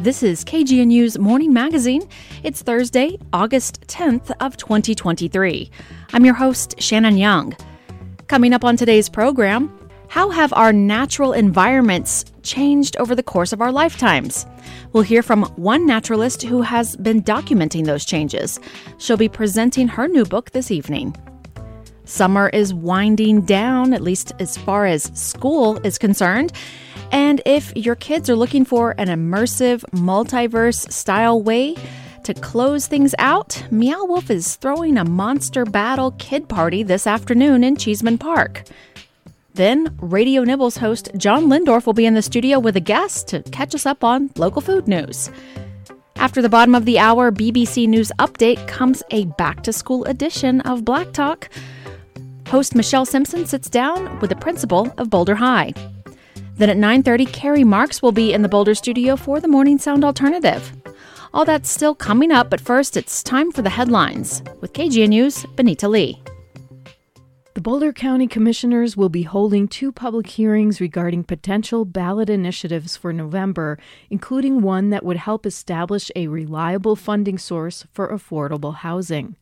This is KGNU's Morning Magazine. It's Thursday, August 10th of 2023. I'm your host, Shannon Young. Coming up on today's program, how have our natural environments changed over the course of our lifetimes? We'll hear from one naturalist who has been documenting those changes. She'll be presenting her new book this evening. Summer is winding down, at least as far as school is concerned. And if your kids are looking for an immersive, multiverse style way to close things out, Meow Wolf is throwing a monster battle kid party this afternoon in Cheesman Park. Then, Radio Nibbles host John Lehndorff will be in the studio with a guest to catch us up on local food news. After the bottom of the hour BBC News update comes a back to school edition of Black Talk. Host Michelle Simpson sits down with the principal of Boulder High. Then at 9:30, Carrie Marks will be in the Boulder studio for the Morning Sound Alternative. All that's still coming up, but first it's time for the headlines with KGNU's Benita Lee. The Boulder County Commissioners will be holding two public hearings regarding potential ballot initiatives for November, including one that would help establish a reliable funding source for affordable housing.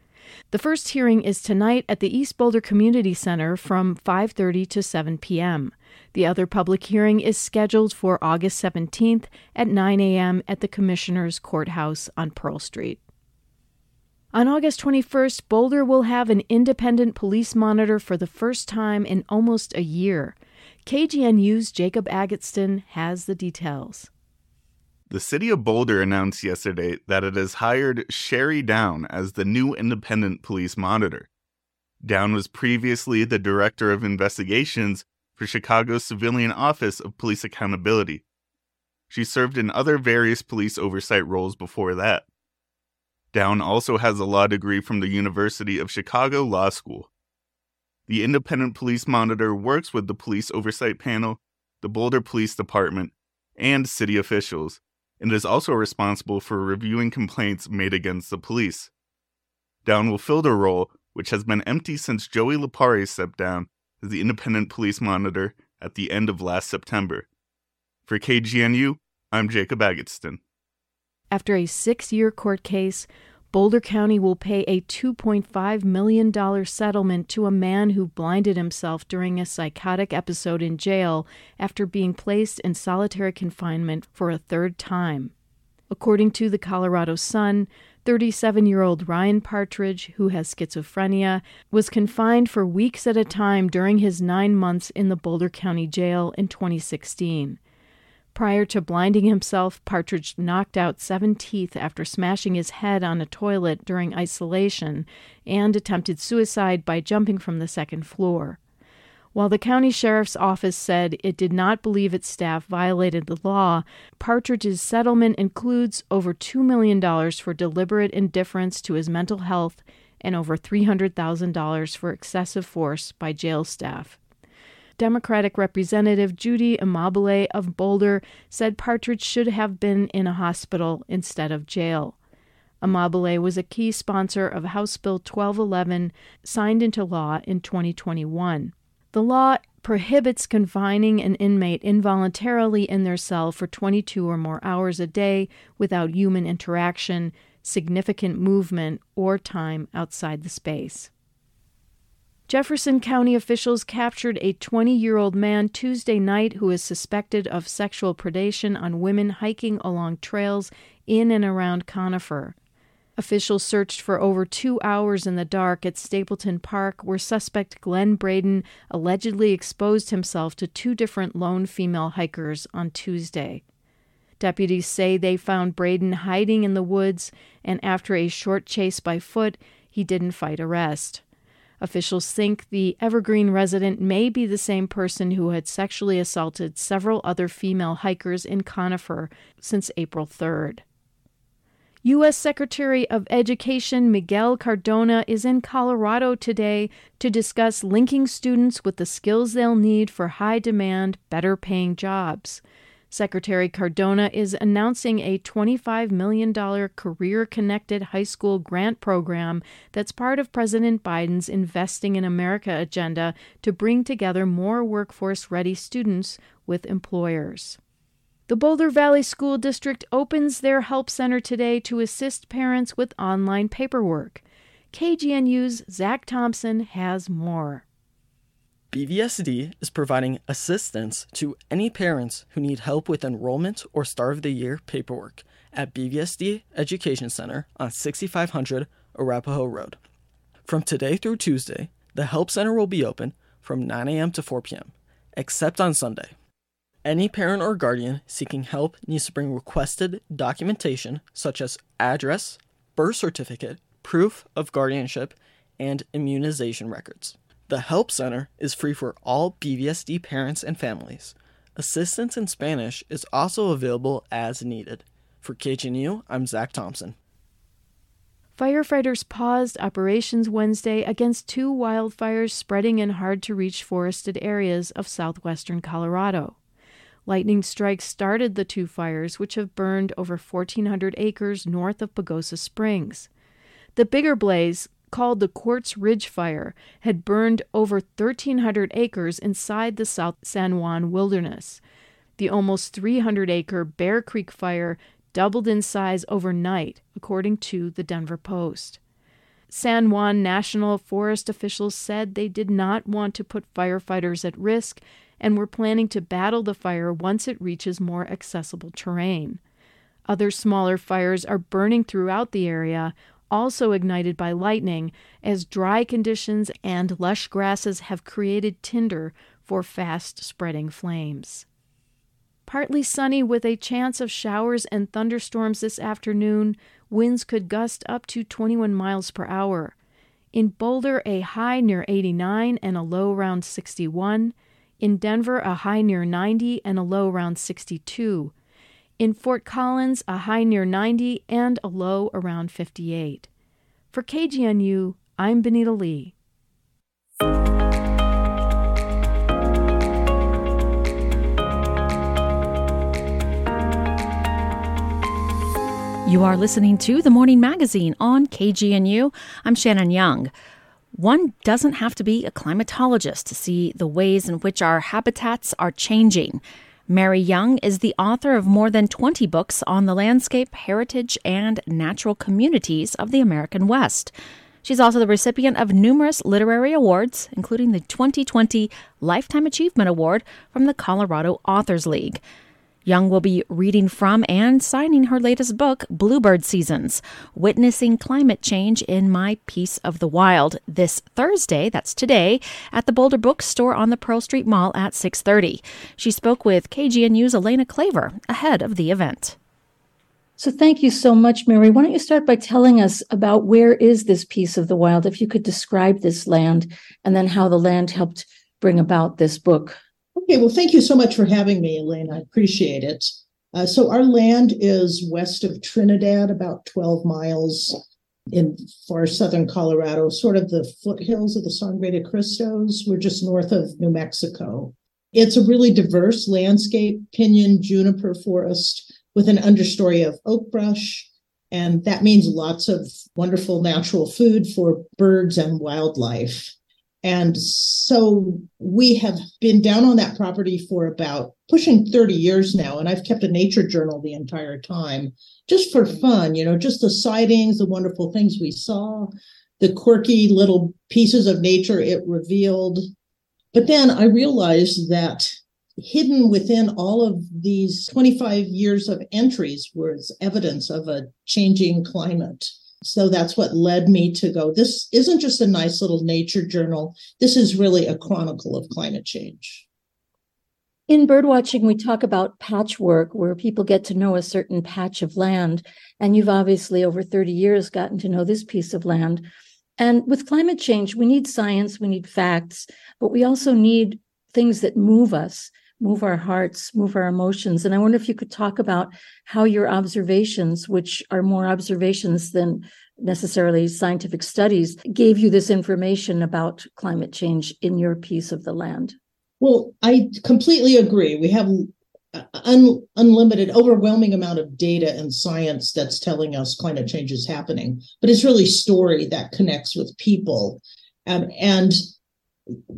The first hearing is tonight at the East Boulder Community Center from 5:30 to 7 p.m. The other public hearing is scheduled for August 17th at 9 a.m. at the Commissioner's Courthouse on Pearl Street. On August 21st, Boulder will have an independent police monitor for the first time in almost a year. KGNU's Jacob Agatston has the details. The city of Boulder announced yesterday that it has hired Sherry Down as the new independent police monitor. Down was previously the director of investigations for Chicago's Civilian Office of Police Accountability. She served in other various police oversight roles before that. Down also has a law degree from the University of Chicago Law School. The Independent Police Monitor works with the Police Oversight Panel, the Boulder Police Department, and city officials and is also responsible for reviewing complaints made against the police. Down will fill the role, which has been empty since Joey Lipari stepped down as the independent police monitor at the end of last September. For KGNU, I'm Jacob Agatston. After a six year court case, Boulder County will pay a $2.5 million settlement to a man who blinded himself during a psychotic episode in jail after being placed in solitary confinement for a third time. According to the Colorado Sun, 37 year old Ryan Partridge, who has schizophrenia, was confined for weeks at a time during his nine months in the Boulder County Jail in 2016. Prior to blinding himself, Partridge knocked out seven teeth after smashing his head on a toilet during isolation and attempted suicide by jumping from the second floor. While the county sheriff's office said it did not believe its staff violated the law, Partridge's settlement includes over $2 million for deliberate indifference to his mental health and over $300,000 for excessive force by jail staff. Democratic Representative Judy Amabile of Boulder said Partridge should have been in a hospital instead of jail. Amabile was a key sponsor of House Bill 1211, signed into law in 2021. The law prohibits confining an inmate involuntarily in their cell for 22 or more hours a day without human interaction, significant movement, or time outside the space. Jefferson County officials captured a 20 year old man Tuesday night who is suspected of sexual predation on women hiking along trails in and around Conifer. Officials searched for over two hours in the dark at Stapleton Park, where suspect Glenn Braden allegedly exposed himself to two different lone female hikers on Tuesday. Deputies say they found Braden hiding in the woods, and after a short chase by foot, he didn't fight arrest. Officials think the Evergreen resident may be the same person who had sexually assaulted several other female hikers in Conifer since April 3rd. U.S. Secretary of Education Miguel Cardona is in Colorado today to discuss linking students with the skills they'll need for high demand, better paying jobs. Secretary Cardona is announcing a $25 million Career Connected High School grant program that's part of President Biden's Investing in America agenda to bring together more workforce ready students with employers. The Boulder Valley School District opens their Help Center today to assist parents with online paperwork. KGNU's Zach Thompson has more. BVSD is providing assistance to any parents who need help with enrollment or start of the year paperwork at BVSD Education Center on 6500 Arapahoe Road. From today through Tuesday, the Help Center will be open from 9 a.m. to 4 p.m., except on Sunday. Any parent or guardian seeking help needs to bring requested documentation such as address, birth certificate, proof of guardianship, and immunization records. The Help Center is free for all BVSD parents and families. Assistance in Spanish is also available as needed. For KGNU, I'm Zach Thompson. Firefighters paused operations Wednesday against two wildfires spreading in hard to reach forested areas of southwestern Colorado. Lightning strikes started the two fires, which have burned over 1,400 acres north of Pagosa Springs. The bigger blaze called the Quartz Ridge Fire, had burned over 1,300 acres inside the South San Juan wilderness. The almost 300 acre Bear Creek Fire doubled in size overnight, according to the Denver Post. San Juan National Forest officials said they did not want to put firefighters at risk and were planning to battle the fire once it reaches more accessible terrain. Other smaller fires are burning throughout the area, also ignited by lightning, as dry conditions and lush grasses have created tinder for fast spreading flames. Partly sunny with a chance of showers and thunderstorms this afternoon, winds could gust up to 21 miles per hour. In Boulder, a high near 89 and a low around 61. In Denver, a high near 90 and a low around 62. In Fort Collins, a high near 90 and a low around 58. For KGNU, I'm Benita Lee. You are listening to The Morning Magazine on KGNU. I'm Shannon Young. One doesn't have to be a climatologist to see the ways in which our habitats are changing. Mary Young is the author of more than 20 books on the landscape, heritage, and natural communities of the American West. She's also the recipient of numerous literary awards, including the 2020 Lifetime Achievement Award from the Colorado Authors League. Young will be reading from and signing her latest book, Bluebird Seasons Witnessing Climate Change in My Piece of the Wild, this Thursday, that's today, at the Boulder Bookstore on the Pearl Street Mall at 6.30. She spoke with KGNU's Elena Claver ahead of the event. So thank you so much, Mary. Why don't you start by telling us about where is this piece of the wild, if you could describe this land, and then how the land helped bring about this book. Okay, well, thank you so much for having me, Elaine. I appreciate it. Uh, so, our land is west of Trinidad, about 12 miles in far southern Colorado, sort of the foothills of the Sangre de Cristos. We're just north of New Mexico. It's a really diverse landscape, pinyon juniper forest with an understory of oak brush. And that means lots of wonderful natural food for birds and wildlife. And so we have been down on that property for about pushing 30 years now. And I've kept a nature journal the entire time just for fun, you know, just the sightings, the wonderful things we saw, the quirky little pieces of nature it revealed. But then I realized that hidden within all of these 25 years of entries was evidence of a changing climate so that's what led me to go. This isn't just a nice little nature journal. This is really a chronicle of climate change. In birdwatching, we talk about patchwork, where people get to know a certain patch of land. And you've obviously, over 30 years, gotten to know this piece of land. And with climate change, we need science, we need facts, but we also need things that move us move our hearts, move our emotions. And I wonder if you could talk about how your observations, which are more observations than necessarily scientific studies, gave you this information about climate change in your piece of the land. Well, I completely agree. We have un- unlimited, overwhelming amount of data and science that's telling us climate change is happening, but it's really story that connects with people. Um, and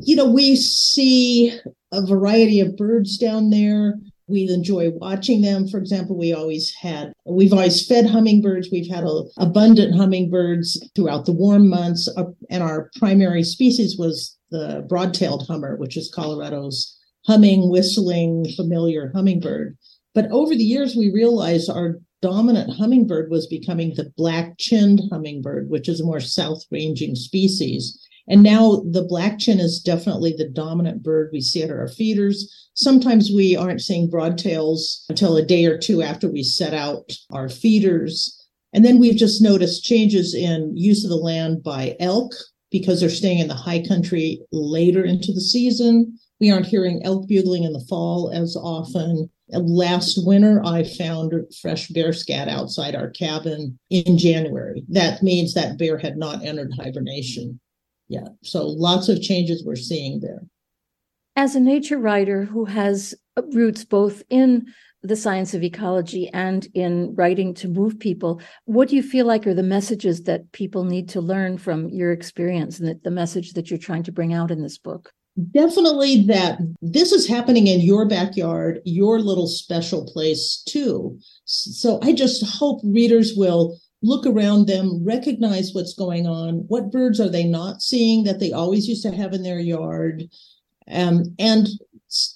you know, we see a variety of birds down there. We enjoy watching them. For example, we always had, we've always fed hummingbirds. We've had a, abundant hummingbirds throughout the warm months. Uh, and our primary species was the broad tailed hummer, which is Colorado's humming, whistling, familiar hummingbird. But over the years, we realized our dominant hummingbird was becoming the black chinned hummingbird, which is a more south ranging species. And now the black chin is definitely the dominant bird we see at our feeders. Sometimes we aren't seeing broadtails until a day or two after we set out our feeders. And then we've just noticed changes in use of the land by elk because they're staying in the high country later into the season. We aren't hearing elk bugling in the fall as often. Last winter, I found fresh bear scat outside our cabin in January. That means that bear had not entered hibernation yeah. So lots of changes we're seeing there. As a nature writer who has roots both in the science of ecology and in writing to move people, what do you feel like are the messages that people need to learn from your experience and the, the message that you're trying to bring out in this book? Definitely that this is happening in your backyard, your little special place too. So I just hope readers will look around them, recognize what's going on. What birds are they not seeing that they always used to have in their yard? Um, and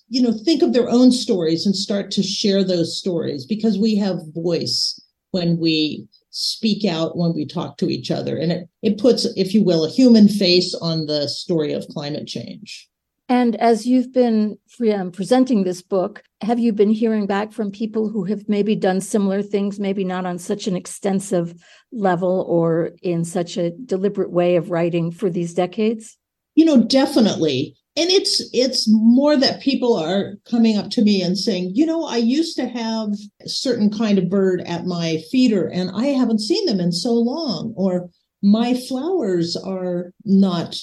you know, think of their own stories and start to share those stories because we have voice when we speak out when we talk to each other and it, it puts if you will a human face on the story of climate change and as you've been um, presenting this book, have you been hearing back from people who have maybe done similar things, maybe not on such an extensive level or in such a deliberate way of writing for these decades? You know, definitely. And it's it's more that people are coming up to me and saying, you know, I used to have a certain kind of bird at my feeder and I haven't seen them in so long or my flowers are not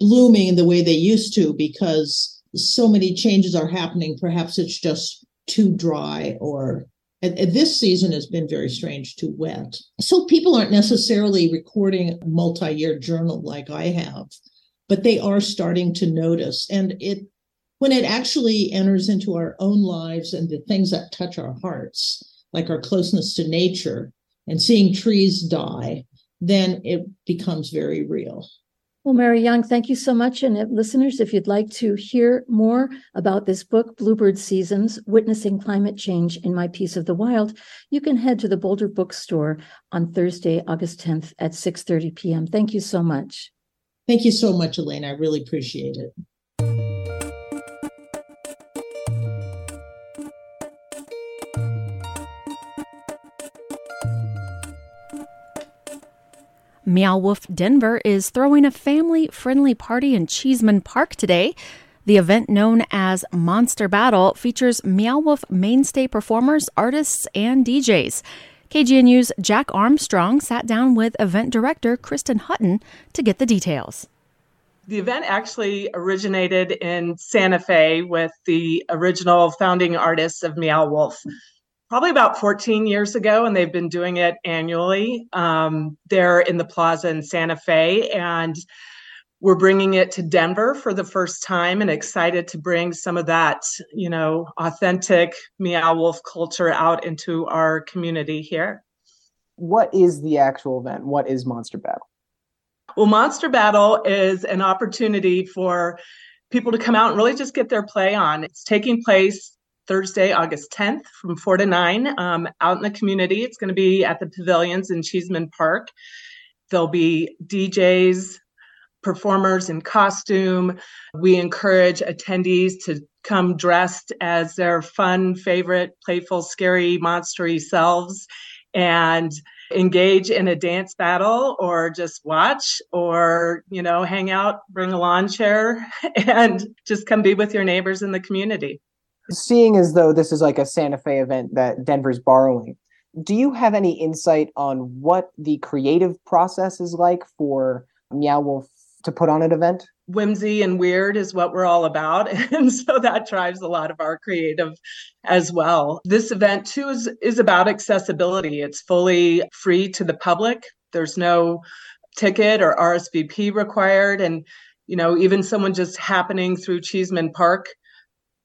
blooming the way they used to because so many changes are happening. Perhaps it's just too dry or and, this season has been very strange, too wet. So people aren't necessarily recording a multi-year journal like I have, but they are starting to notice. And it when it actually enters into our own lives and the things that touch our hearts, like our closeness to nature and seeing trees die, then it becomes very real. Well, Mary Young, thank you so much. And uh, listeners, if you'd like to hear more about this book, Bluebird Seasons Witnessing Climate Change in My Piece of the Wild, you can head to the Boulder Bookstore on Thursday, August 10th at 6:30 p.m. Thank you so much. Thank you so much, Elaine. I really appreciate it. Meow Wolf Denver is throwing a family friendly party in Cheesman Park today. The event, known as Monster Battle, features Meow Wolf mainstay performers, artists, and DJs. KGNU's Jack Armstrong sat down with event director Kristen Hutton to get the details. The event actually originated in Santa Fe with the original founding artists of Meow Wolf probably about 14 years ago, and they've been doing it annually. Um, they're in the plaza in Santa Fe, and we're bringing it to Denver for the first time and excited to bring some of that, you know, authentic Meow Wolf culture out into our community here. What is the actual event? What is Monster Battle? Well, Monster Battle is an opportunity for people to come out and really just get their play on. It's taking place Thursday, August 10th from 4 to 9 um, out in the community. It's going to be at the pavilions in Cheesman Park. There'll be DJs, performers in costume. We encourage attendees to come dressed as their fun, favorite, playful, scary, monstery selves and engage in a dance battle or just watch or you know hang out bring a lawn chair and just come be with your neighbors in the community seeing as though this is like a Santa Fe event that Denver's borrowing, do you have any insight on what the creative process is like for Meow Wolf to put on an event? Whimsy and weird is what we're all about. And so that drives a lot of our creative as well. This event, too, is, is about accessibility. It's fully free to the public, there's no ticket or RSVP required. And, you know, even someone just happening through Cheesman Park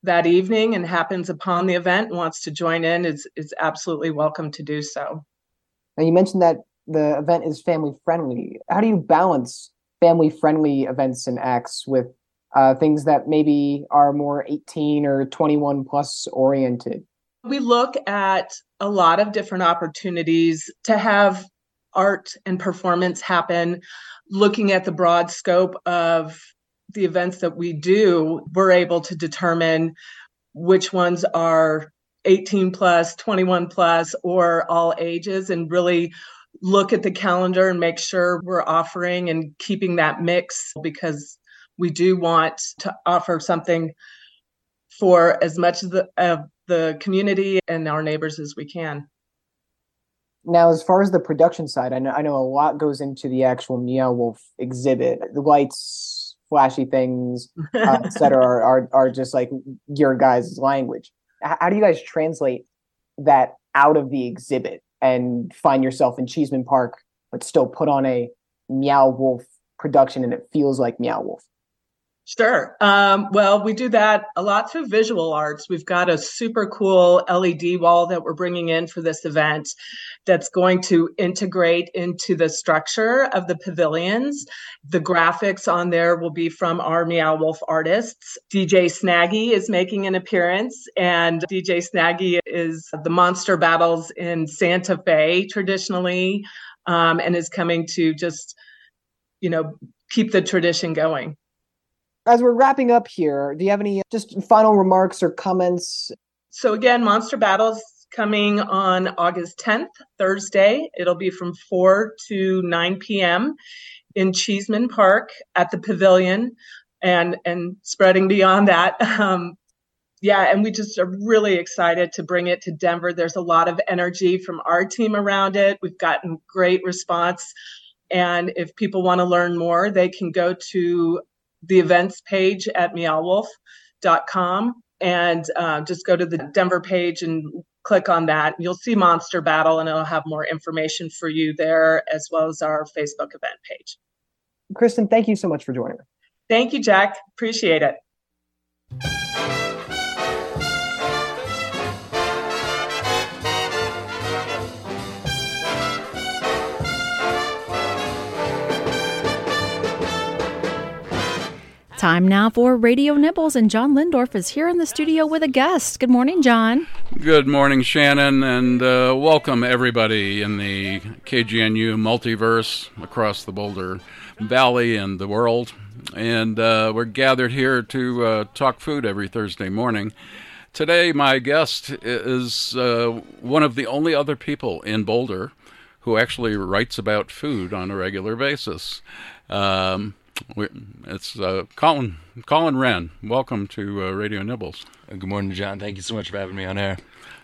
that evening and happens upon the event and wants to join in is is absolutely welcome to do so. Now you mentioned that the event is family friendly. How do you balance family friendly events and acts with uh, things that maybe are more 18 or 21 plus oriented? We look at a lot of different opportunities to have art and performance happen, looking at the broad scope of the events that we do, we're able to determine which ones are 18 plus, 21 plus, or all ages, and really look at the calendar and make sure we're offering and keeping that mix because we do want to offer something for as much of the, of the community and our neighbors as we can. Now, as far as the production side, I know I know a lot goes into the actual Meow Wolf exhibit. The lights, flashy things, uh, etc., are, are are just like your guys' language. How do you guys translate that out of the exhibit and find yourself in Cheesman Park, but still put on a Meow Wolf production and it feels like Meow Wolf? Sure. Um, well, we do that a lot through visual arts. We've got a super cool LED wall that we're bringing in for this event that's going to integrate into the structure of the pavilions. The graphics on there will be from our Meow Wolf artists. DJ Snaggy is making an appearance, and DJ Snaggy is the monster battles in Santa Fe traditionally, um, and is coming to just, you know, keep the tradition going as we're wrapping up here, do you have any just final remarks or comments? So again, Monster Battles coming on August 10th, Thursday. It'll be from 4 to 9 p.m. in Cheesman Park at the Pavilion, and and spreading beyond that. Um, yeah, and we just are really excited to bring it to Denver. There's a lot of energy from our team around it. We've gotten great response. And if people want to learn more, they can go to the events page at meowwolf.com and uh, just go to the Denver page and click on that. You'll see Monster Battle and it'll have more information for you there as well as our Facebook event page. Kristen, thank you so much for joining us. Thank you, Jack. Appreciate it. Time now for Radio Nibbles, and John Lehndorff is here in the studio with a guest. Good morning, John. Good morning, Shannon, and uh, welcome everybody in the KGNU multiverse across the Boulder Valley and the world. And uh, we're gathered here to uh, talk food every Thursday morning. Today, my guest is uh, one of the only other people in Boulder who actually writes about food on a regular basis. Um, it's uh, Colin Colin Wren. Welcome to uh, Radio Nibbles. Uh, good morning, John. Thank you so much for having me on air.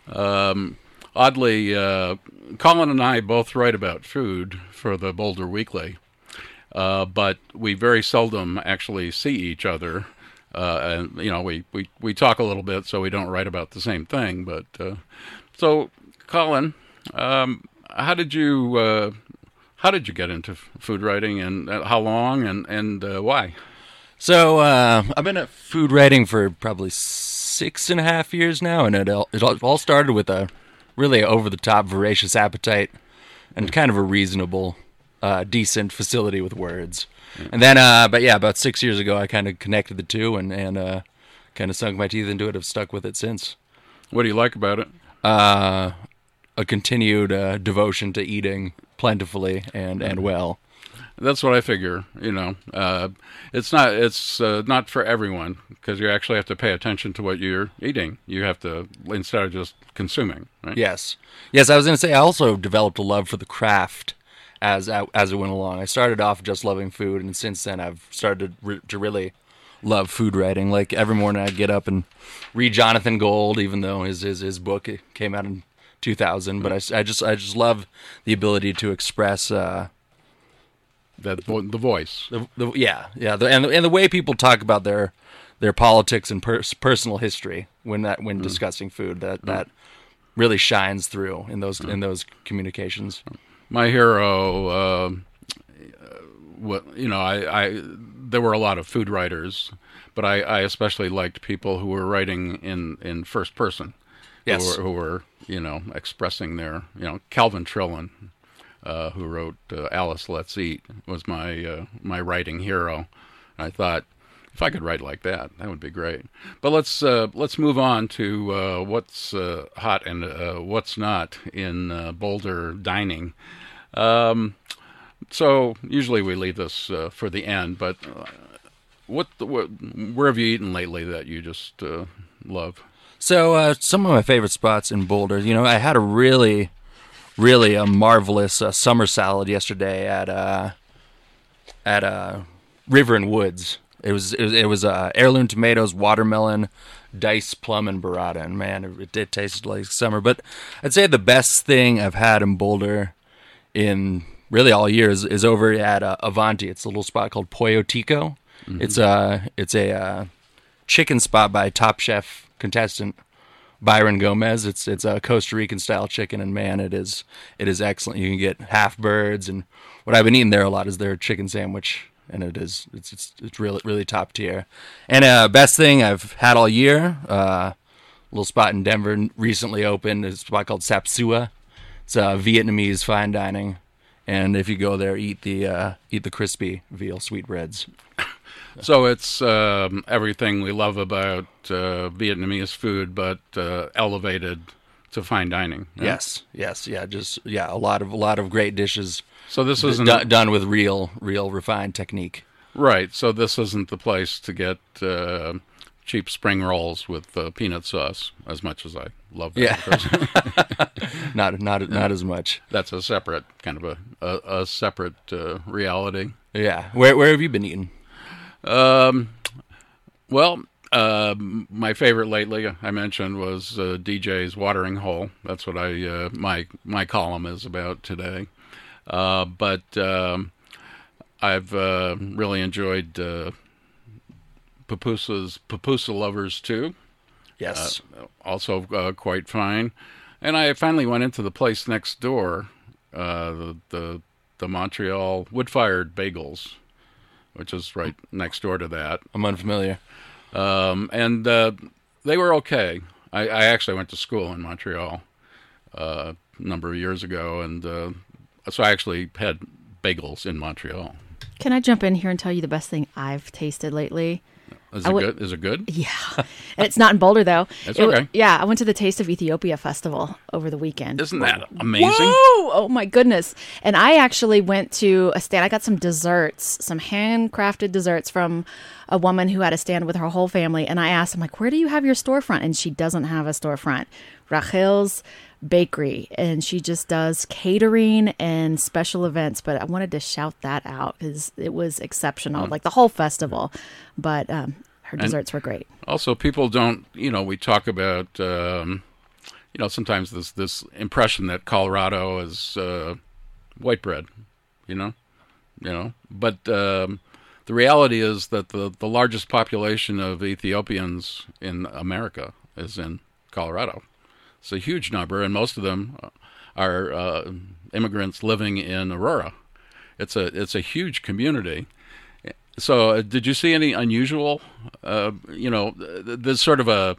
Um, oddly, uh, Colin and I both write about food for the Boulder Weekly, uh, but we very seldom actually see each other. Uh, and you know, we, we, we talk a little bit, so we don't write about the same thing. But so, Colin, um, how did you how did you get into food writing, and uh, how long, and and uh, why? So uh, I've been at food writing for probably six and a half years now, and it all, it all started with a really over the top, voracious appetite, and kind of a reasonable, uh, decent facility with words. And then, uh, but yeah, about six years ago, I kind of connected the two, and and uh, kind of sunk my teeth into it. I've stuck with it since. What do you like about it? Uh, a continued uh, devotion to eating plentifully and and well. That's what I figure. You know, uh, it's not it's uh, not for everyone because you actually have to pay attention to what you're eating. You have to instead of just consuming. Right? Yes, yes. I was going to say I also developed a love for the craft as as it went along. I started off just loving food, and since then I've started to, re- to really love food writing. Like every morning I get up and read Jonathan Gold, even though his his, his book came out in 2000. But I, I just I just love the ability to express uh, that the voice. The, the, yeah, yeah, the, and the, and the way people talk about their their politics and per- personal history when that when mm. discussing food that mm. that really shines through in those mm. in those communications. My hero, uh, what you know, I, I there were a lot of food writers, but I, I especially liked people who were writing in, in first person. Yes. Who were, who were, you know, expressing their, you know, Calvin Trillin, uh, who wrote uh, Alice Let's Eat, was my uh, my writing hero. I thought if I could write like that, that would be great. But let's uh, let's move on to uh, what's uh, hot and uh, what's not in uh, Boulder dining. Um, so usually we leave this uh, for the end, but uh, what, what where have you eaten lately that you just uh, love? So uh, some of my favorite spots in Boulder. You know, I had a really, really a marvelous uh, summer salad yesterday at uh, at uh, River and Woods. It was it was, it was uh, heirloom tomatoes, watermelon, diced plum, and burrata. And man, it, it did taste like summer. But I'd say the best thing I've had in Boulder in really all years is over at uh, Avanti. It's a little spot called Pollo Tico. It's a it's a uh, chicken spot by Top Chef contestant Byron Gomez. It's it's a Costa Rican style chicken, and man, it is it is excellent. You can get half birds, and what I've been eating there a lot is their chicken sandwich, and it is it's it's it's really really top tier. And uh, best thing I've had all year, uh, little spot in Denver recently opened. It's a spot called Sap Sua. It's uh, Vietnamese fine dining, and if you go there, eat the uh, eat the crispy veal sweetbreads. So it's um, everything we love about uh, Vietnamese food, but uh, elevated to fine dining. Yes, yes, yeah, just yeah, a lot of a lot of great dishes. So this d- isn't done with real, real refined technique. right. So this isn't the place to get uh, cheap spring rolls with uh, peanut sauce. As much as I love that, Yeah. Not not not as much. that's a separate kind of a a, a separate uh, reality. Yeah. Where where have you been eating? Um, well, uh, my favorite lately, I mentioned, was uh, DJ's Watering Hole. That's what I uh, my my column is about today. Uh, but um, I've uh, really enjoyed uh, Papusa's Papusa Lovers too. Yes. Also uh, quite fine. And I finally went into the place next door, uh, the the the Montreal wood fired bagels, which is right next door to that. I'm unfamiliar. Um, and uh, they were okay. I, I actually went to school in Montreal uh, a number of years ago, and uh, so I actually had bagels in Montreal. Can I jump in here and tell you the best thing I've tasted lately? Is it would- good? Is it good? Yeah. and it's not in Boulder, though. That's It okay. yeah, I went to the Taste of Ethiopia festival over the weekend. Isn't that amazing? Whoa! Oh my goodness. And I actually went to a stand. I got some desserts, some handcrafted desserts from a woman who had a stand with her whole family. And I asked, I'm like, where do you have your storefront? And she doesn't have a storefront. Rachel's Bakery. And she just does catering and special events. But I wanted to shout that out because it was exceptional, like the whole festival. But um, her desserts were great. Also, people don't. You know, we talk about. Um, you know, sometimes this this impression that Colorado is uh, white bread. You know, you know, but um, the reality is that the the largest population of Ethiopians in America is in Colorado. It's a huge number, and most of them are uh, immigrants living in Aurora. It's a it's a huge community. So, uh, did you see any unusual? Uh, you know, th- th- sort of a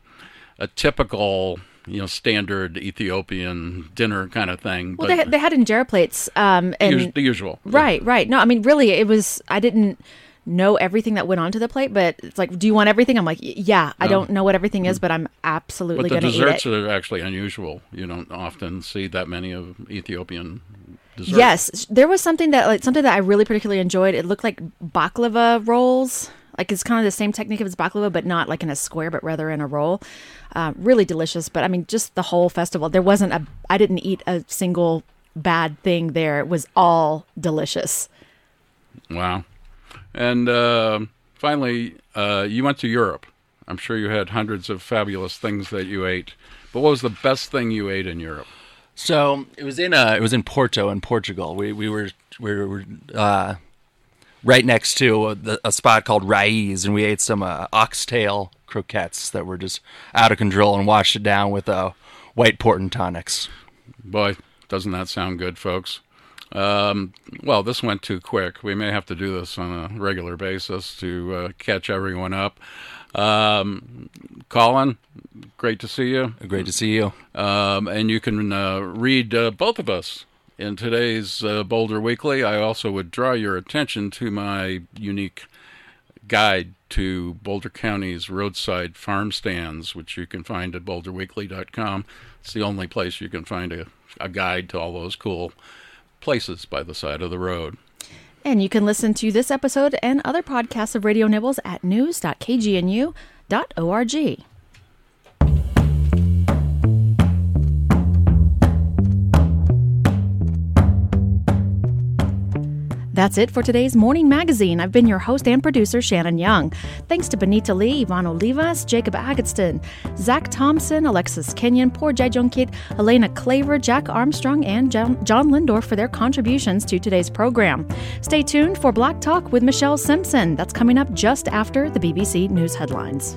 a typical, you know, standard Ethiopian dinner kind of thing. Well, they, had- they had injera plates. Um, and us- the usual, Right, right. No, I mean, really, it was. I didn't know everything that went onto the plate, but it's like, do you want everything? I'm like, "Y- yeah. I don't know what everything is, but I'm absolutely going to eat it. desserts are actually unusual. You don't often see that many of Ethiopian desserts. Yes, there was something that like something that I really particularly enjoyed. It looked like baklava rolls. Like it's kind of the same technique as baklava, but not like in a square, but rather in a roll. Uh, really delicious. But I mean, just the whole festival. There wasn't a. I didn't eat a single bad thing there. It was all delicious. Wow. And uh, finally, uh, you went to Europe. I'm sure you had hundreds of fabulous things that you ate. But what was the best thing you ate in Europe? So it was in uh, it was in Porto in Portugal. We we were we were uh, right next to a, a spot called Raiz, and we ate some uh, oxtail croquettes that were just out of control, and washed it down with uh, white port and tonics. Boy, doesn't that sound good, folks? Um, well, this went too quick. We may have to do this on a regular basis to uh, catch everyone up. Um, Colin, great to see you. Great to see you. Um, and you can uh, read uh, both of us in today's uh, Boulder Weekly. I also would draw your attention to my unique guide to Boulder County's roadside farm stands, which you can find at boulderweekly.com. It's the only place you can find a, a guide to all those cool places by the side of the road. And you can listen to this episode and other podcasts of Radio Nibbles at news.kgnu.org. That's it for today's Morning Magazine. I've been your host and producer, Shannon Young. Thanks to Benita Lee, Ivan Olivas, Jacob Agatston, Zach Thompson, Alexis Kenyon, Poor Jajong Kid, Elena Claver, Jack Armstrong, and John, John Lehndorff for their contributions to today's program. Stay tuned for Black Talk with Michelle Simpson. That's coming up just after the BBC News headlines.